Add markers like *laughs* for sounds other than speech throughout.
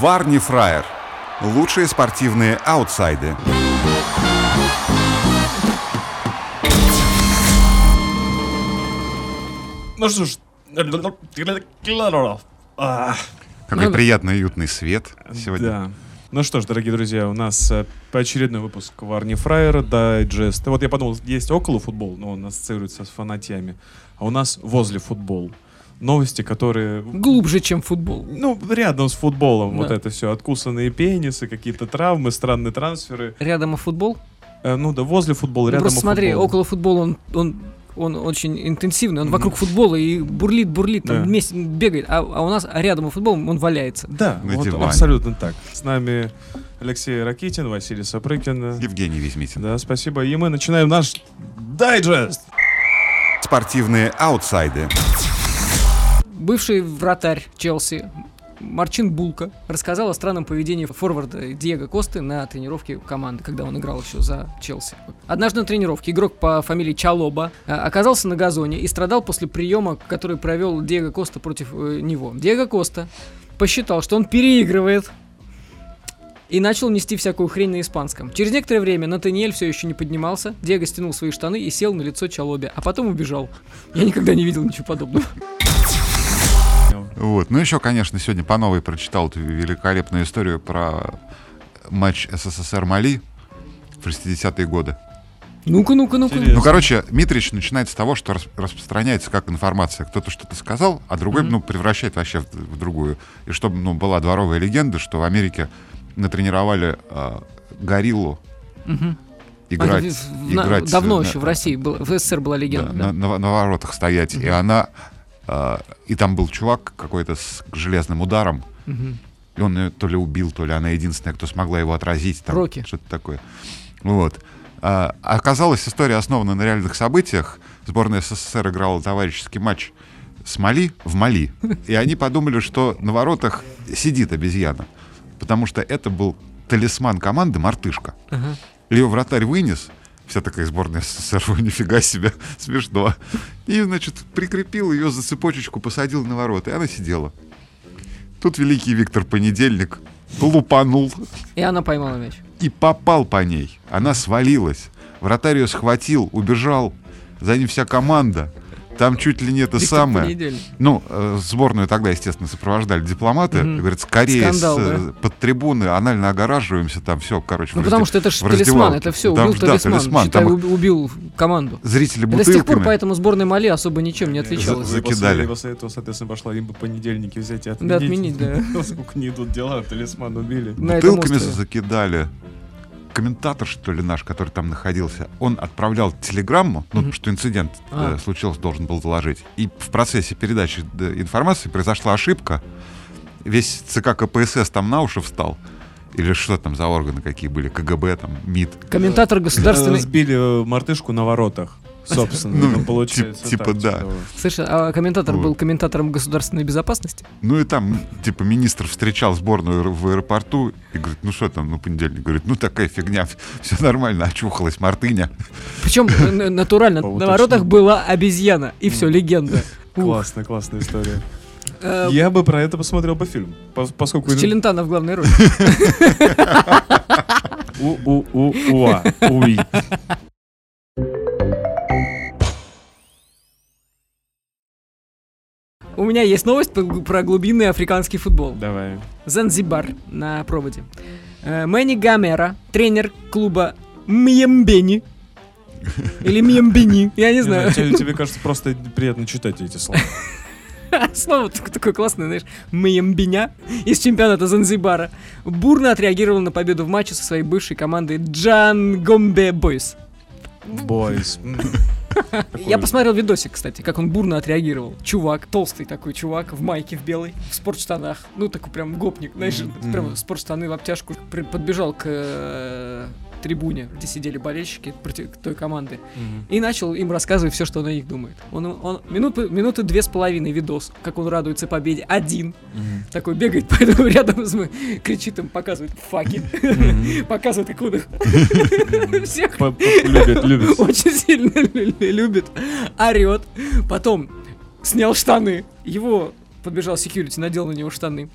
Варни Фраер. Лучшие спортивные аутсайды. Ну что ж, Какой Ну приятный уютный свет сегодня. Да. Ну что ж, дорогие друзья, у нас э, очередной выпуск Варни Фраера, дайджест. Вот я подумал, есть около футбол, но он ассоциируется с фанатьями. А у нас возле футбол. Новости, которые... Глубже, чем футбол. Ну, рядом с футболом Да. вот это все. Откусанные пенисы, какие-то травмы, странные трансферы. Рядом и футбол. Э, ну да, возле футбола, Ну, рядом просто смотри, футбол. около футбола он, он, он очень интенсивный, он вокруг футбола и бурлит, бурлит, там Да. вместе бегает, а, а у нас рядом и футбол он валяется. Да, На вот диване. абсолютно так. С нами Алексей Ракитин, Василий Сапрыкин. Евгений Визмитин. Да, спасибо. И мы начинаем наш дайджест. Спортивные аутсайды. Бывший вратарь Челси Марчин Булка рассказал о странном поведении форварда Диего Косты на тренировке команды, когда он играл еще за Челси. Однажды на тренировке игрок по фамилии Чалоба э, оказался на газоне и страдал после приема, который провел Диего Коста против э, него. Диего Коста посчитал, что он переигрывает и начал нести всякую хрень на испанском. Через некоторое время Натаниэль все еще не поднимался, Диего стянул свои штаны и сел на лицо Чалобе, а потом убежал. Я никогда не видел ничего подобного. Вот. Ну, еще, конечно, сегодня по новой прочитал эту великолепную историю про матч СССР-Мали в 60-е годы. Ну-ка, ну-ка, ну-ка. Интересно. Ну, короче, Митрич начинает с того, что рас- распространяется как информация. Кто-то что-то сказал, а другой, Мгм. ну, превращает вообще в, в другую. И чтобы, ну, была дворовая легенда, что в Америке натренировали а, гориллу Мгм. играть. А, на- играть давно на- еще в России, было, в СССР была да, легенда. на, да. на- на воротах стоять. И она... а, и там был чувак какой-то с железным ударом. Мгм. И он ее то ли убил, то ли она единственная, кто смогла его отразить. Там, Рокки. Что-то такое. Вот. А, оказалось, история основана на реальных событиях. Сборная СССР играла товарищеский матч с Мали в Мали. И они подумали, что на воротах сидит обезьяна. Потому что это был талисман команды «Мартышка». Ага. Ее вратарь вынес, вся такая сборная СССР, *laughs* нифига себе, смешно. И, значит, прикрепил ее за цепочечку, посадил на ворота, и она сидела. Тут великий Виктор Понедельник лупанул И она поймала мяч. и попал по ней. Она свалилась. Вратарь ее схватил, убежал. За ним вся команда. Там чуть ли не это Виктор самое. Понедельник. Ну, э, сборную тогда, естественно, сопровождали дипломаты. Мгм. Говорят, скорее Скандал, с, э, под трибуны, анально огораживаемся, там все, короче. Ну потому что это же талисман, это все, Там убил да, талисман. талисман. Считай, Там уб- убил команду. зрители Это с тех пор бутылками. поэтому сборная Мали особо ничем не отличалась. За- закидали. После этого, соответственно, пошла им бы понедельники взять и отменить. Да, отменить, *laughs* да. Насколько не идут дела, талисман убили. Бутылками закидали. Комментатор, что ли, наш, который там находился, он отправлял телеграмму, ну, Мгм. что инцидент А. э, случился, должен был доложить. И в процессе передачи да, информации произошла ошибка. Весь ЦК КПСС там на уши встал. Или что там за органы какие были, КГБ, там, МИД. Комментатор Э, государственной... Сбили э, мартышку на воротах. Собственно, Ну, ну, получается. тип- типа так, да. типа, Слышь, а комментатор Вот. был комментатором государственной безопасности? Ну и там, типа, министр встречал сборную в аэропорту и говорит, ну что там, ну понедельник, говорит, ну такая фигня, все нормально, очухалась Мартыня. Причем н- натурально, По на воротах была обезьяна, и все, легенда. Классная, классная история. Э, Я бы про это посмотрел бы фильм. пос- Поскольку... С Челентано в главной роли. У-у-у-уа. Уи. Меня есть новость про глубинный африканский футбол. Давай. Занзибар на проводе. Э, Мэнни Гамера, тренер клуба Мьембени. *laughs* Или Мьембени, я не знаю. Тебе, *laughs* кажется, просто приятно читать эти слова. *laughs* Слово так- такое классное, знаешь, Мьембеня из чемпионата Занзибара. Бурно отреагировал на победу в матче со своей бывшей командой Джан Гомбе Бойс. Бойс. Я посмотрел видосик, кстати, как он бурно отреагировал. Чувак, толстый такой чувак, в майке в белой, в спортштанах. Ну, такой прям гопник, знаешь, прям спортштаны в обтяжку. Подбежал к э, трибуне, где сидели болельщики против той команды. Мгм. И начал им рассказывать все, что он о них думает. Он, он минуты, минуты две с половиной видос, как он радуется победе. Один. Мгм. Такой бегает *laughs* поэтому рядом с мы, кричит им, показывает факи. *laughs* Показывает, как он *laughs* всех По- по- Любит, любит. очень сильно лю- любит, орет. Потом снял штаны. Его подбежал секьюрити, надел на него штаны.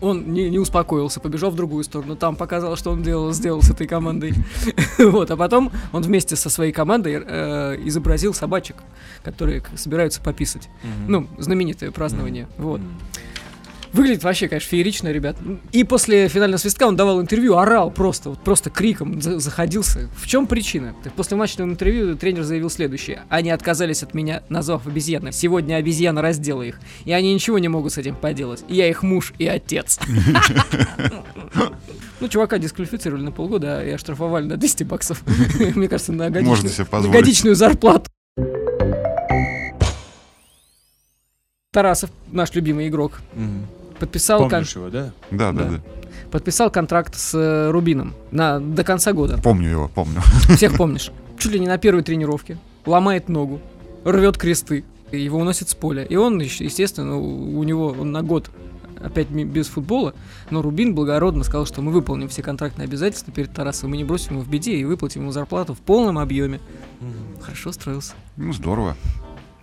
Он не, не успокоился, побежал в другую сторону. Там показал, что он делал, сделал с этой командой. *laughs* вот, а потом он вместе со своей командой э, изобразил собачек, которые собираются пописать. Мгм. Ну, знаменитое празднование. Мгм. Вот. Мгм. Выглядит вообще, конечно, феерично, ребят. И после финального свистка он давал интервью, орал просто, вот просто криком за- заходился. В чем причина? Так после матчного интервью тренер заявил следующее. Они отказались от меня, назвав обезьяны. Сегодня обезьяна раздела их. И они ничего не могут с этим поделать. Я их муж и отец. Ну, чувака дисквалифицировали на полгода и оштрафовали на 200 баксов. *laughs* Мне кажется, на годичную, зарплату. Тарасов, наш любимый игрок. Подписал, кон- Помнишь его, да? Да, да, Да. да. подписал контракт с э, Рубином на, до конца года. Помню его, помню. Всех помнишь. Чуть ли не на первой тренировке. Ломает ногу, рвет кресты, его уносит с поля. И он, естественно, у, у него он на год опять без футбола, но Рубин благородно сказал, что мы выполним все контрактные обязательства перед Тарасом, мы не бросим его в беде и выплатим ему зарплату в полном объеме. Хорошо устроился. Ну, здорово.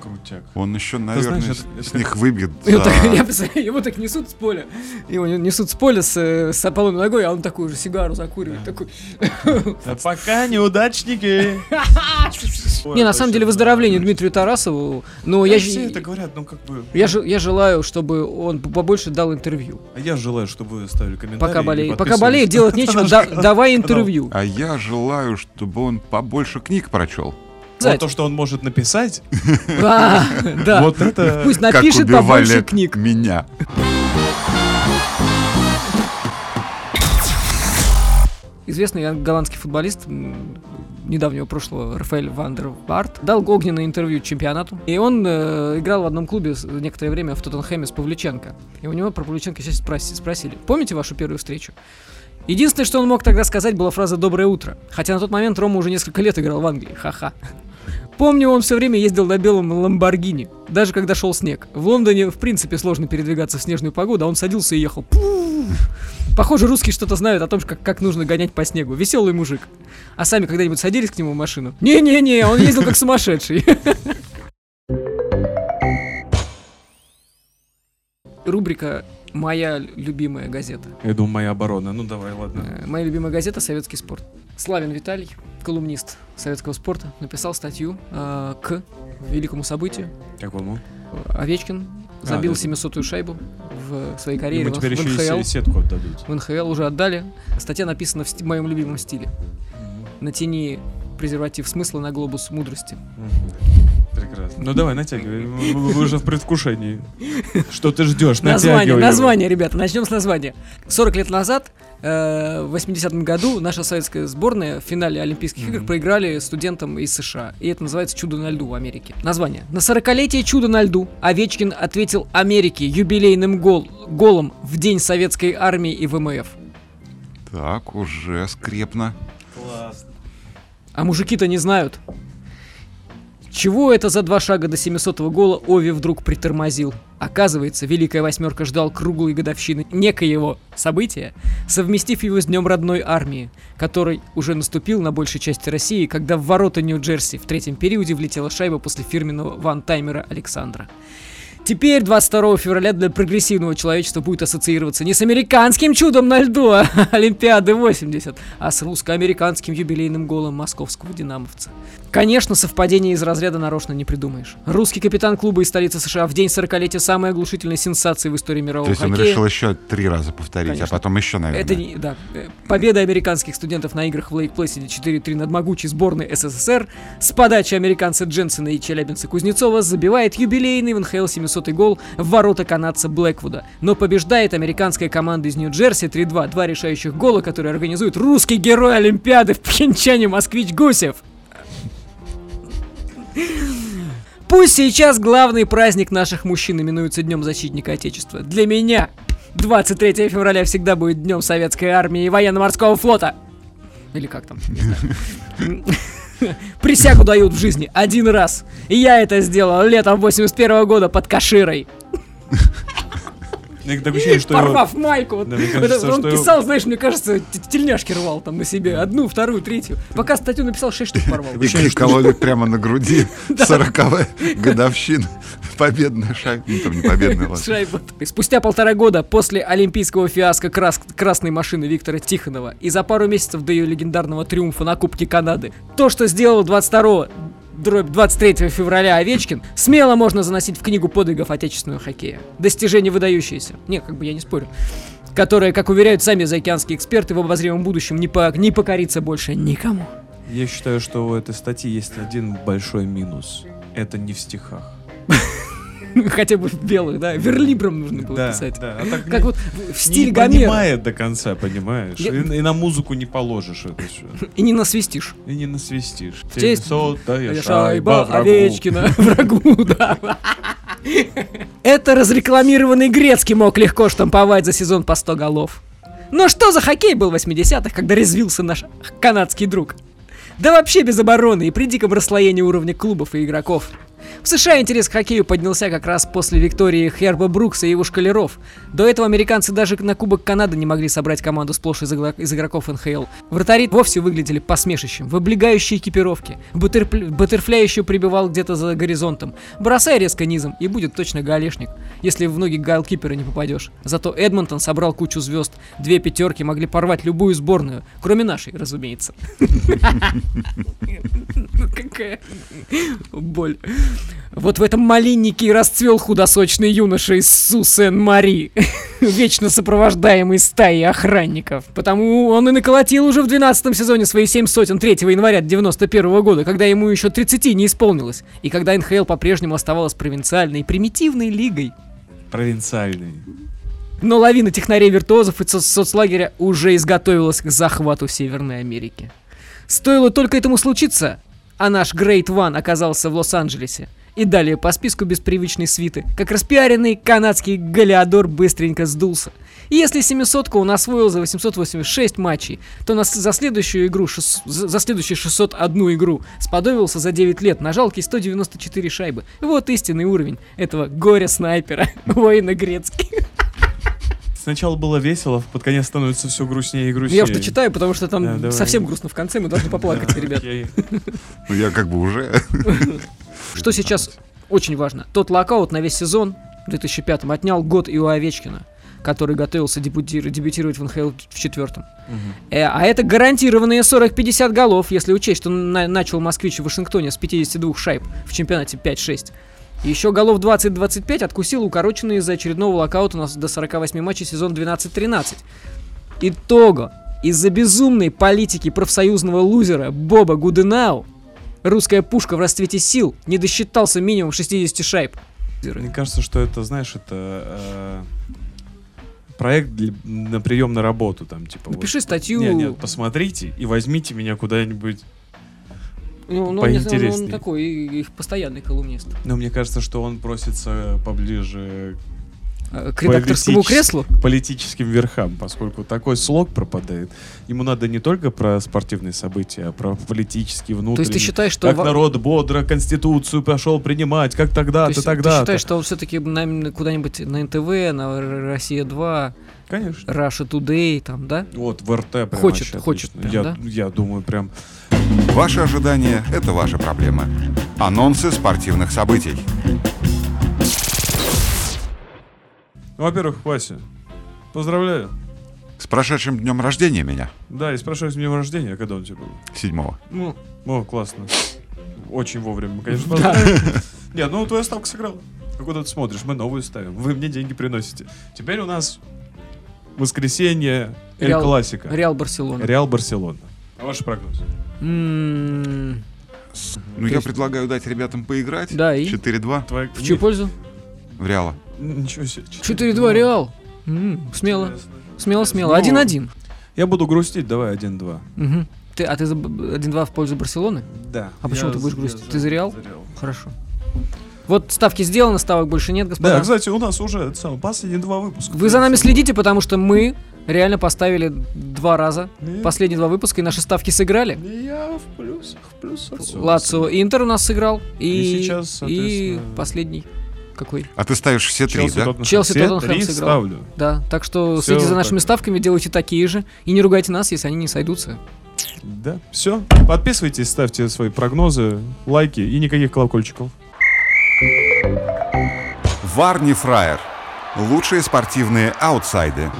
Крутяк. Он еще, наверное, знаешь, с- это- с это- них *laughs* выбьет. За- так, я представляю, *laughs* его так несут с поля. Его не- несут с поля с, э, с опалой ногой, а он такую же сигару закуривает. Такой. *laughs* А пока неудачники. Не, на самом деле выздоровление Дмитрию Тарасову, но я, все это говорят, ну как бы. я, я желаю, чтобы он побольше дал интервью. А я желаю, чтобы вы ставили комментарии. Пока болеет. Пока болеет, делать нечего, да- давай интервью. А я желаю, чтобы он побольше книг прочел. Вот то, что он может написать, *laughs* А, Да. вот это... Пусть напишет побольше книг. меня. Известный голландский футболист недавнего прошлого Рафаэль Вандер Барт дал огненное интервью чемпионату. И он э, играл в одном клубе некоторое время в Тоттенхэме с Павлюченко. И у него про Павлюченко сейчас спроси- спросили. Помните вашу первую встречу? Единственное, что он мог тогда сказать, была фраза «доброе утро». Хотя на тот момент Рома уже несколько лет играл в Англии. Ха-ха. Помню, он все время ездил на белом Ламборгини, даже когда шел снег. В Лондоне, в принципе, сложно передвигаться в снежную погоду, а он садился и ехал. Пу! Похоже, русские что-то знают о том, как, как нужно гонять по снегу. Веселый мужик. А сами когда-нибудь садились к нему в машину? Не-не-не, он ездил как сумасшедший. Рубрика «Моя любимая газета». Я думаю, моя оборона. Ну давай, ладно. Э, Моя любимая газета «Советский спорт». Славин Виталий, колумнист советского спорта, написал статью э, к великому событию. Какому? Овечкин забил А, да. 700-ю шайбу в своей карьере Ему теперь в еще и НХЛ. се- сетку отдадут. В НХЛ уже отдали. Статья написана в сти- моем любимом стиле. Натяни презерватив смысла на глобус мудрости. Прекрасно. Ну давай, натягивай. Мы уже в предвкушении. Что ты ждешь? Название, название, ребята, начнем с названия. 40 лет назад, э, в 80-м году, наша советская сборная в финале Олимпийских игр проиграли студентам из США. И это называется «Чудо на льду» в Америке. Название. На 40-летие «Чудо на льду» Овечкин ответил Америке юбилейным гол, голом в День Советской Армии и ВМФ. Так, уже скрепно. Классно. А мужики-то не знают. Чего это за два шага до 700-го гола Ови вдруг притормозил? Оказывается, Великая Восьмерка ждал круглой годовщины некоего события, совместив его с Днем родной армии, который уже наступил на большей части России, когда в ворота Нью-Джерси в третьем периоде влетела шайба после фирменного ван-таймера Александра. Теперь 22 февраля для прогрессивного человечества будет ассоциироваться не с американским чудом на льду а *laughs* Олимпиады 80, а с русско-американским юбилейным голом московского динамовца. Конечно, совпадение из разряда нарочно не придумаешь. Русский капитан клуба из столицы США в день 40-летия самой оглушительной сенсации в истории То мирового есть он хоккея. решил еще три раза повторить, Конечно. а потом еще, наверное. Это не, да. Э, Победа американских студентов на играх в Лейк Плэсиде 4-3 над могучей сборной СССР с подачи американца Дженсена и челябинца Кузнецова забивает юбилейный в НХЛ 700 гол в ворота канадца Блэквуда. Но побеждает американская команда из Нью-Джерси 3-2. Два решающих гола, которые организует русский герой Олимпиады в Пхенчане Москвич Гусев. Пусть сейчас главный праздник наших мужчин именуется Днем Защитника Отечества. Для меня 23 февраля всегда будет Днем Советской Армии и Военно-Морского Флота. Или как там? *laughs* Присягу дают в жизни один раз. И я это сделал летом 81 года под Каширой. *laughs* Такое ощущение, что его- Порвав майку. Вот. Да, кажется, это он что его- писал, знаешь, мне кажется, тельняшки рвал там на себе. Одну, вторую, третью. Пока статью написал, шесть штук порвал. И кололи прямо на груди. *laughs* Сороковая годовщина. Победная шайба. Ну, там не победная, ладно. Шайба. Спустя полтора года после олимпийского фиаско крас- красной машины Виктора Тихонова и за пару месяцев до ее легендарного триумфа на Кубке Канады, то, что сделал 22 дробь 23 февраля Овечкин, смело можно заносить в книгу подвигов отечественного хоккея. Достижение выдающееся. Не, как бы я не спорю. Которое, как уверяют сами заокеанские эксперты, в обозримом будущем не, по- не покорится больше никому. Я считаю, что у этой статьи есть один большой минус. Это не в стихах. *laughs* Хотя бы в белых, да? Верлибром нужно было писать. да. А так Как не- вот в не стиле Гомера. понимает до конца, понимаешь? Я- И, и на музыку не положишь это все. *laughs* И не насвистишь. И не насвистишь. Здесь- Сотая Шайба врагу. Овечкина *laughs* врагу, да. Это разрекламированный Грецкий мог легко штамповать за сезон по 100 голов. Но что за хоккей был в 80-х, когда резвился наш канадский друг? Да вообще без обороны и при диком расслоении уровня клубов и игроков. В США интерес к хоккею поднялся как раз после виктории Херба Брукса и его шкалеров. До этого американцы даже на Кубок Канады не могли собрать команду сплошь из, игла- из игроков НХЛ. Вратари вовсе выглядели посмешищем, в облегающей экипировке. Бутерпл- Баттерфляй еще прибивал где-то за горизонтом. Бросай резко низом, и будет точно галешник, если в ноги гайлкипера не попадешь. Зато Эдмонтон собрал кучу звезд. Две пятерки могли порвать любую сборную, кроме нашей, разумеется. *laughs* Какая боль. Вот в этом малиннике и расцвел худосочный юноша из Су-Сен-Мари, *laughs* вечно сопровождаемый стаей охранников. Потому он и наколотил уже в 12 сезоне свои семь сотен 3 января 91 года, когда ему еще 30 не исполнилось, и когда НХЛ по-прежнему оставалась провинциальной примитивной лигой. Провинциальный. Но лавина технарей-виртуозов из соц- соцлагеря уже изготовилась к захвату Северной Америки. Стоило только этому случиться, а наш Great One оказался в Лос-Анджелесе. И далее по списку без привычной свиты, как распиаренный канадский Галиадор быстренько сдулся. И если 700 он освоил за 886 матчей, то на, за следующую игру, шес- за следующие 601 игру сподобился за 9 лет на жалкие 194 шайбы. Вот истинный уровень этого горя-снайпера, *laughs* воина Грецкий. Сначала было весело, под конец становится все грустнее и грустнее. Я уж читаю, потому что там Да, совсем грустно в конце, мы должны поплакать, *laughs* ребят. Ну, я как бы уже... *laughs* Что сейчас очень важно. Тот локаут на весь сезон в 2005 отнял год и у Овечкина, который готовился дебюти- дебютировать в НХЛ в четвертом. Э, а это гарантированные 40-50 голов, если учесть, что на- начал москвич в Вашингтоне с 52 шайб в чемпионате 5-6. Еще голов 20-25 откусил укороченный из-за очередного локаута у нас до 48 матчей сезон 12-13. Итого, из-за безумной политики профсоюзного лузера Боба Гуденау, русская пушка в расцвете сил не досчитался минимум 60 шайб. Мне кажется, что это, знаешь, это э, проект для- на прием на работу, там, типа. Напиши вот. статью. Нет, нет, посмотрите и возьмите меня куда-нибудь. Ну, ну, он, не- он- он такой, их постоянный колумнист. Но мне кажется, что он просится поближе Э, К редакторскому креслу. к политическим верхам, поскольку такой слог пропадает. Ему надо не только про спортивные события, а про политические, внутренние. То есть ты считаешь, что... Как во- народ бодро Конституцию пошел принимать, как То тогда-то, есть тогда ты считаешь, что он все-таки куда-нибудь на НТВ, на Р- Россия 2, Конечно. Russia Today, там, да? Вот, в РТ прям Хочет, хочет прям, я, да? я думаю, прям... Ваши ожидания — это ваша проблема. Анонсы спортивных событий. Ну, во-первых, Вася, поздравляю. С прошедшим днем рождения меня, Да, и с днем рождения, когда он у тебя был? седьмого. Ну, О, классно. Очень вовремя, конечно, поздравляю. *laughs* Нет, ну твоя ставка сыграла. А куда ты смотришь? Мы новую ставим. Вы мне деньги приносите. Теперь у нас воскресенье Эль Классика. Реал Барселона. Реал Барселона. А ваш прогноз? М, Ну, я есть- предлагаю дать ребятам поиграть. Да, и? 4-2 Твоя... В чью пользу? в Реала. Ничего себе. 4-2 Реал. М, Смело. Смело, смело. Ну, 1-1. Я буду грустить, давай 1-2. Мгм. Ты, а ты за б- 1-2 в пользу Барселоны? Да. А почему Я ты будешь за- грустить? я Ты за Реал? Реал. Хорошо. Вот ставки сделаны, ставок больше нет, господа. Да, кстати, у нас уже это самое, последние два выпуска. Вы за нами следите, потому что мы реально поставили два раза И- последние два выпуска, и наши ставки сыграли. И я в плюсах, в плюсах. всё. Лацио Интер у нас сыграл, и, И сейчас, и соответственно, последний. Какой? А ты ставишь все три, Челси, да? Тоттенхэм. Челси, Все Тоттенхэм три сыграл. ставлю. Да, так что Всё следите за нашими так. ставками, делайте такие же. И не ругайте нас, если они не сойдутся. Да, все. Подписывайтесь, ставьте свои прогнозы, лайки и никаких колокольчиков. Варни Фраер. Лучшие спортивные аутсайды.